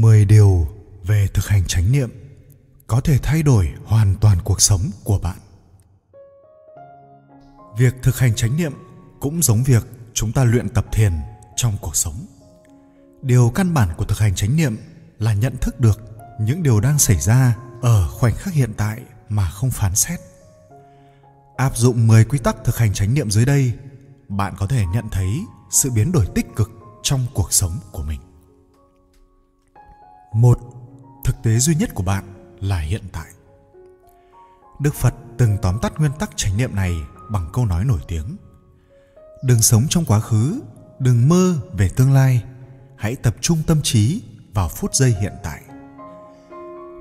10 điều về thực hành chánh niệm có thể thay đổi hoàn toàn cuộc sống của bạn. Việc thực hành chánh niệm cũng giống việc chúng ta luyện tập thiền trong cuộc sống. Điều căn bản của thực hành chánh niệm là nhận thức được những điều đang xảy ra ở khoảnh khắc hiện tại mà không phán xét. Áp dụng 10 quy tắc thực hành chánh niệm dưới đây, bạn có thể nhận thấy sự biến đổi tích cực trong cuộc sống của mình. Một, thực tế duy nhất của bạn là hiện tại. Đức Phật từng tóm tắt nguyên tắc chánh niệm này bằng câu nói nổi tiếng. Đừng sống trong quá khứ, đừng mơ về tương lai, hãy tập trung tâm trí vào phút giây hiện tại.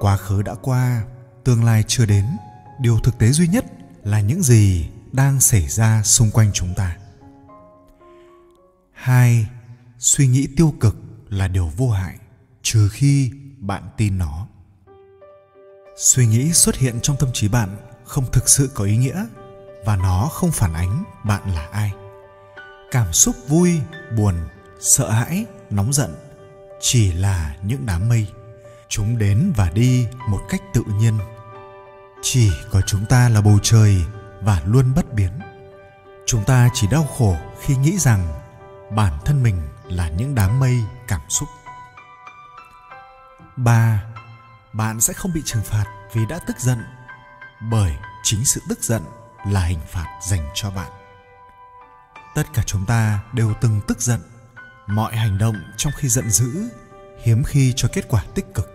Quá khứ đã qua, tương lai chưa đến, điều thực tế duy nhất là những gì đang xảy ra xung quanh chúng ta. Hai, suy nghĩ tiêu cực là điều vô hại trừ khi bạn tin nó. Suy nghĩ xuất hiện trong tâm trí bạn không thực sự có ý nghĩa và nó không phản ánh bạn là ai. Cảm xúc vui, buồn, sợ hãi, nóng giận chỉ là những đám mây. Chúng đến và đi một cách tự nhiên. Chỉ có chúng ta là bầu trời và luôn bất biến. Chúng ta chỉ đau khổ khi nghĩ rằng bản thân mình là những đám mây cảm xúc. 3. Bạn sẽ không bị trừng phạt vì đã tức giận, bởi chính sự tức giận là hình phạt dành cho bạn. Tất cả chúng ta đều từng tức giận. Mọi hành động trong khi giận dữ hiếm khi cho kết quả tích cực.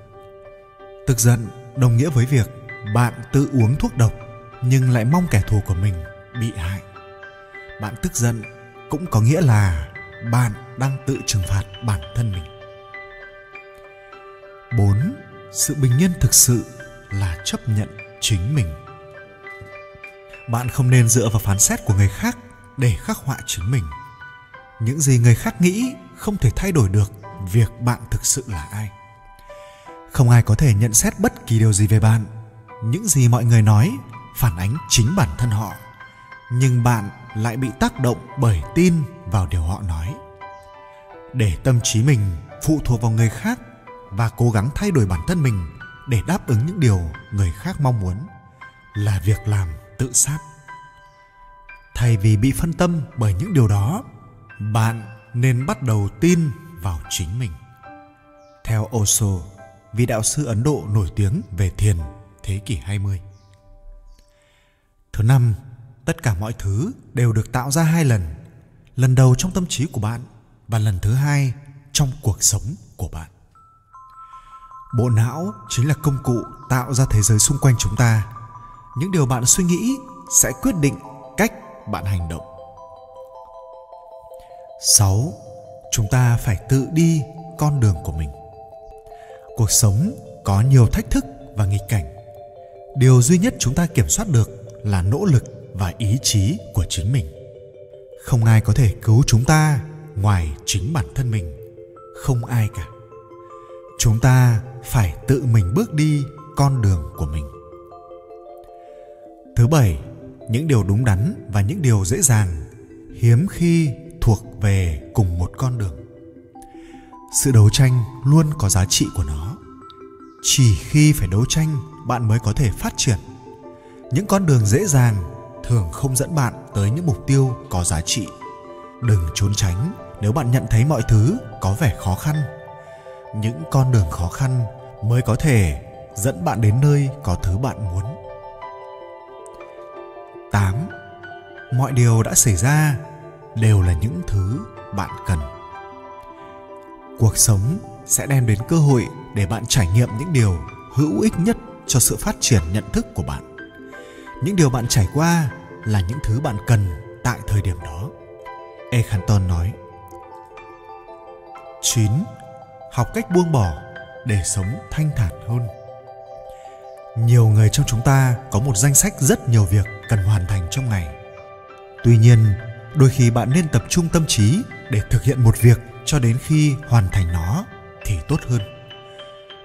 Tức giận đồng nghĩa với việc bạn tự uống thuốc độc nhưng lại mong kẻ thù của mình bị hại. Bạn tức giận cũng có nghĩa là bạn đang tự trừng phạt bản thân mình 4. Sự bình yên thực sự là chấp nhận chính mình. Bạn không nên dựa vào phán xét của người khác để khắc họa chính mình. Những gì người khác nghĩ không thể thay đổi được việc bạn thực sự là ai. Không ai có thể nhận xét bất kỳ điều gì về bạn. Những gì mọi người nói phản ánh chính bản thân họ, nhưng bạn lại bị tác động bởi tin vào điều họ nói. Để tâm trí mình phụ thuộc vào người khác và cố gắng thay đổi bản thân mình để đáp ứng những điều người khác mong muốn là việc làm tự sát thay vì bị phân tâm bởi những điều đó bạn nên bắt đầu tin vào chính mình theo Osho, vị đạo sư Ấn Độ nổi tiếng về thiền thế kỷ 20. Thứ năm, tất cả mọi thứ đều được tạo ra hai lần. Lần đầu trong tâm trí của bạn và lần thứ hai trong cuộc sống của bạn bộ não chính là công cụ tạo ra thế giới xung quanh chúng ta những điều bạn suy nghĩ sẽ quyết định cách bạn hành động 6. Chúng ta phải tự đi con đường của mình. Cuộc sống có nhiều thách thức và nghịch cảnh. Điều duy nhất chúng ta kiểm soát được là nỗ lực và ý chí của chính mình. Không ai có thể cứu chúng ta ngoài chính bản thân mình, không ai cả chúng ta phải tự mình bước đi con đường của mình. Thứ bảy, những điều đúng đắn và những điều dễ dàng, hiếm khi thuộc về cùng một con đường. Sự đấu tranh luôn có giá trị của nó. Chỉ khi phải đấu tranh, bạn mới có thể phát triển. Những con đường dễ dàng thường không dẫn bạn tới những mục tiêu có giá trị. Đừng trốn tránh nếu bạn nhận thấy mọi thứ có vẻ khó khăn những con đường khó khăn mới có thể dẫn bạn đến nơi có thứ bạn muốn 8. Mọi điều đã xảy ra đều là những thứ bạn cần. Cuộc sống sẽ đem đến cơ hội để bạn trải nghiệm những điều hữu ích nhất cho sự phát triển nhận thức của bạn. Những điều bạn trải qua là những thứ bạn cần tại thời điểm đó. Ekhanton nói. 9 học cách buông bỏ để sống thanh thản hơn. Nhiều người trong chúng ta có một danh sách rất nhiều việc cần hoàn thành trong ngày. Tuy nhiên, đôi khi bạn nên tập trung tâm trí để thực hiện một việc cho đến khi hoàn thành nó thì tốt hơn.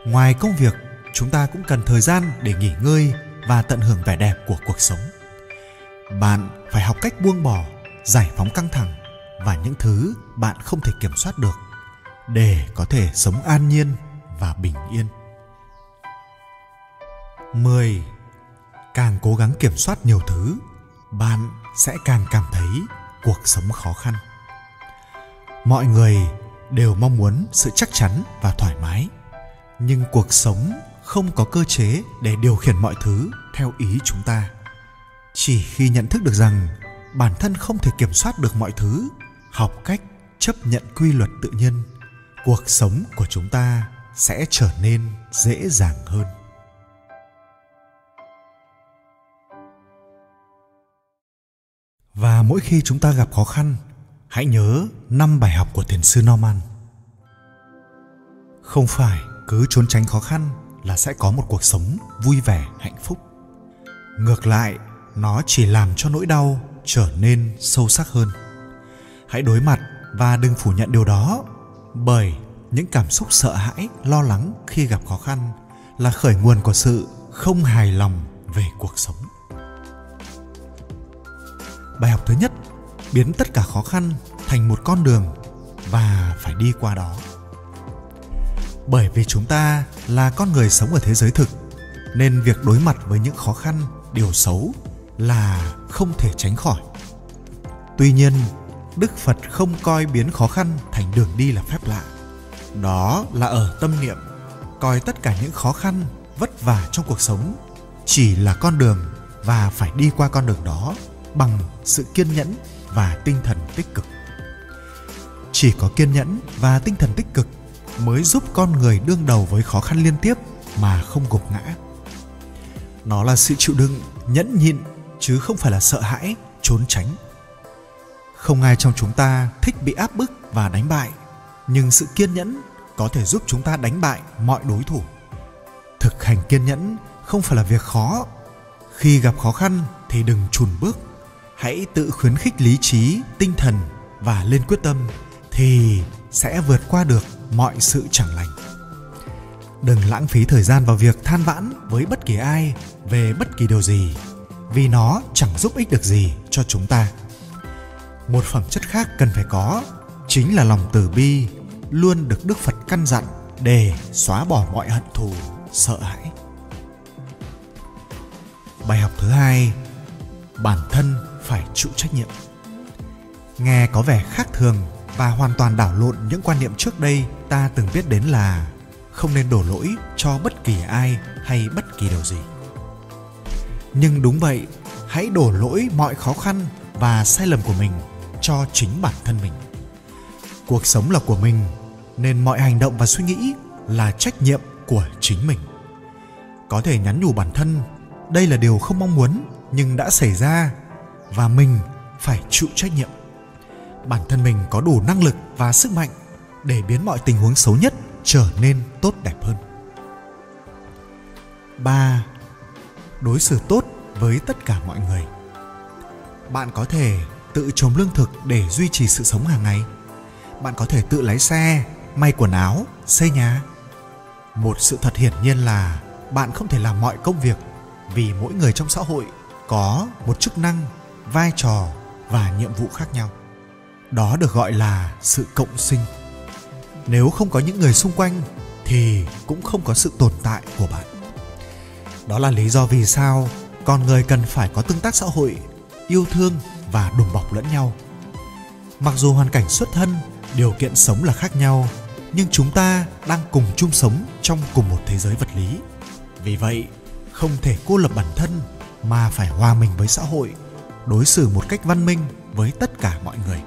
Ngoài công việc, chúng ta cũng cần thời gian để nghỉ ngơi và tận hưởng vẻ đẹp của cuộc sống. Bạn phải học cách buông bỏ, giải phóng căng thẳng và những thứ bạn không thể kiểm soát được để có thể sống an nhiên và bình yên 10. Càng cố gắng kiểm soát nhiều thứ, bạn sẽ càng cảm thấy cuộc sống khó khăn. Mọi người đều mong muốn sự chắc chắn và thoải mái, nhưng cuộc sống không có cơ chế để điều khiển mọi thứ theo ý chúng ta. Chỉ khi nhận thức được rằng bản thân không thể kiểm soát được mọi thứ, học cách chấp nhận quy luật tự nhiên, cuộc sống của chúng ta sẽ trở nên dễ dàng hơn. Và mỗi khi chúng ta gặp khó khăn, hãy nhớ năm bài học của thiền sư Norman. Không phải cứ trốn tránh khó khăn là sẽ có một cuộc sống vui vẻ, hạnh phúc. Ngược lại, nó chỉ làm cho nỗi đau trở nên sâu sắc hơn. Hãy đối mặt và đừng phủ nhận điều đó, bởi những cảm xúc sợ hãi, lo lắng khi gặp khó khăn là khởi nguồn của sự không hài lòng về cuộc sống. Bài học thứ nhất biến tất cả khó khăn thành một con đường và phải đi qua đó. Bởi vì chúng ta là con người sống ở thế giới thực nên việc đối mặt với những khó khăn điều xấu là không thể tránh khỏi. Tuy nhiên đức phật không coi biến khó khăn thành đường đi là phép lạ. Đó là ở tâm niệm, coi tất cả những khó khăn, vất vả trong cuộc sống chỉ là con đường và phải đi qua con đường đó bằng sự kiên nhẫn và tinh thần tích cực. Chỉ có kiên nhẫn và tinh thần tích cực mới giúp con người đương đầu với khó khăn liên tiếp mà không gục ngã. Nó là sự chịu đựng nhẫn nhịn chứ không phải là sợ hãi, trốn tránh không ai trong chúng ta thích bị áp bức và đánh bại, nhưng sự kiên nhẫn có thể giúp chúng ta đánh bại mọi đối thủ. Thực hành kiên nhẫn không phải là việc khó. Khi gặp khó khăn thì đừng chùn bước. Hãy tự khuyến khích lý trí, tinh thần và lên quyết tâm thì sẽ vượt qua được mọi sự chẳng lành. Đừng lãng phí thời gian vào việc than vãn với bất kỳ ai về bất kỳ điều gì, vì nó chẳng giúp ích được gì cho chúng ta một phẩm chất khác cần phải có, chính là lòng từ bi, luôn được đức phật căn dặn để xóa bỏ mọi hận thù, sợ hãi. Bài học thứ hai, bản thân phải chịu trách nhiệm. Nghe có vẻ khác thường và hoàn toàn đảo lộn những quan niệm trước đây ta từng biết đến là không nên đổ lỗi cho bất kỳ ai hay bất kỳ điều gì. Nhưng đúng vậy, hãy đổ lỗi mọi khó khăn và sai lầm của mình cho chính bản thân mình cuộc sống là của mình, nên mọi hành động và suy nghĩ là trách nhiệm của chính mình có thể nhắn nhủ bản thân, đây là điều không mong muốn, nhưng đã xảy ra, và mình phải chịu trách nhiệm bản thân mình có đủ năng lực và sức mạnh để biến mọi tình huống xấu nhất trở nên tốt đẹp hơn 3. Đối xử tốt với tất cả mọi người. Bạn có thể tự trồng lương thực để duy trì sự sống hàng ngày. Bạn có thể tự lái xe, may quần áo, xây nhà. Một sự thật hiển nhiên là bạn không thể làm mọi công việc vì mỗi người trong xã hội có một chức năng vai trò và nhiệm vụ khác nhau đó được gọi là sự cộng sinh nếu không có những người xung quanh thì cũng không có sự tồn tại của bạn đó là lý do vì sao con người cần phải có tương tác xã hội yêu thương và đùm bọc lẫn nhau. Mặc dù hoàn cảnh xuất thân, điều kiện sống là khác nhau, nhưng chúng ta đang cùng chung sống trong cùng một thế giới vật lý. Vì vậy, không thể cô lập bản thân mà phải hòa mình với xã hội, đối xử một cách văn minh với tất cả mọi người.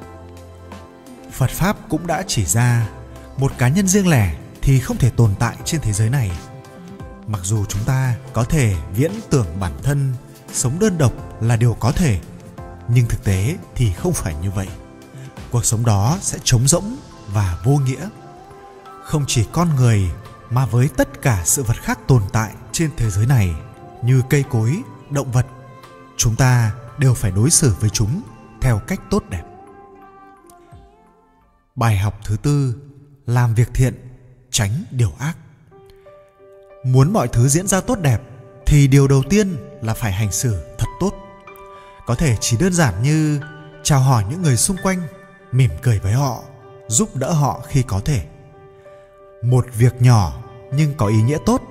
Phật pháp cũng đã chỉ ra, một cá nhân riêng lẻ thì không thể tồn tại trên thế giới này. Mặc dù chúng ta có thể viễn tưởng bản thân, sống đơn độc là điều có thể nhưng thực tế thì không phải như vậy. Cuộc sống đó sẽ trống rỗng và vô nghĩa. Không chỉ con người mà với tất cả sự vật khác tồn tại trên thế giới này, như cây cối, động vật, chúng ta đều phải đối xử với chúng theo cách tốt đẹp. Bài học thứ tư, làm việc thiện, tránh điều ác. Muốn mọi thứ diễn ra tốt đẹp thì điều đầu tiên là phải hành xử có thể chỉ đơn giản như chào hỏi những người xung quanh, mỉm cười với họ, giúp đỡ họ khi có thể. Một việc nhỏ nhưng có ý nghĩa tốt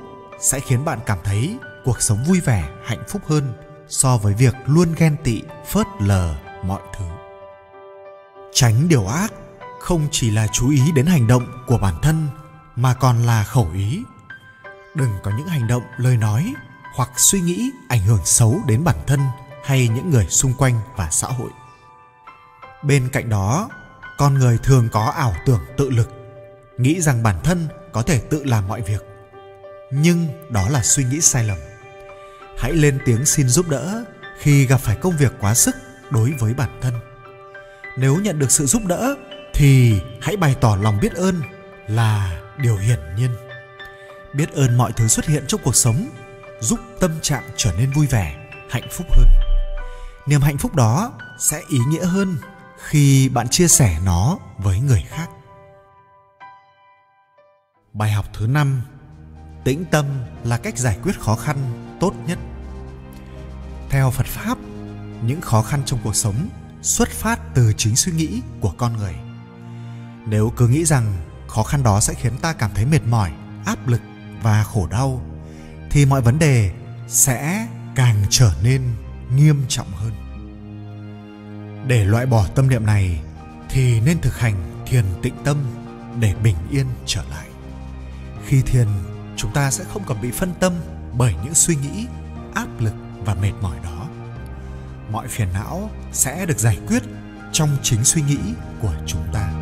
sẽ khiến bạn cảm thấy cuộc sống vui vẻ, hạnh phúc hơn so với việc luôn ghen tị, phớt lờ mọi thứ. Tránh điều ác không chỉ là chú ý đến hành động của bản thân mà còn là khẩu ý. Đừng có những hành động lời nói hoặc suy nghĩ ảnh hưởng xấu đến bản thân hay những người xung quanh và xã hội. Bên cạnh đó, con người thường có ảo tưởng tự lực, nghĩ rằng bản thân có thể tự làm mọi việc. Nhưng đó là suy nghĩ sai lầm. Hãy lên tiếng xin giúp đỡ khi gặp phải công việc quá sức đối với bản thân. Nếu nhận được sự giúp đỡ thì hãy bày tỏ lòng biết ơn là điều hiển nhiên. Biết ơn mọi thứ xuất hiện trong cuộc sống, giúp tâm trạng trở nên vui vẻ, hạnh phúc hơn niềm hạnh phúc đó sẽ ý nghĩa hơn khi bạn chia sẻ nó với người khác. Bài học thứ năm, tĩnh tâm là cách giải quyết khó khăn tốt nhất. Theo phật pháp, những khó khăn trong cuộc sống xuất phát từ chính suy nghĩ của con người. Nếu cứ nghĩ rằng khó khăn đó sẽ khiến ta cảm thấy mệt mỏi, áp lực và khổ đau, thì mọi vấn đề sẽ càng trở nên nghiêm trọng hơn. Để loại bỏ tâm niệm này thì nên thực hành thiền tịnh tâm để bình yên trở lại. Khi thiền, chúng ta sẽ không còn bị phân tâm bởi những suy nghĩ, áp lực và mệt mỏi đó. Mọi phiền não sẽ được giải quyết trong chính suy nghĩ của chúng ta.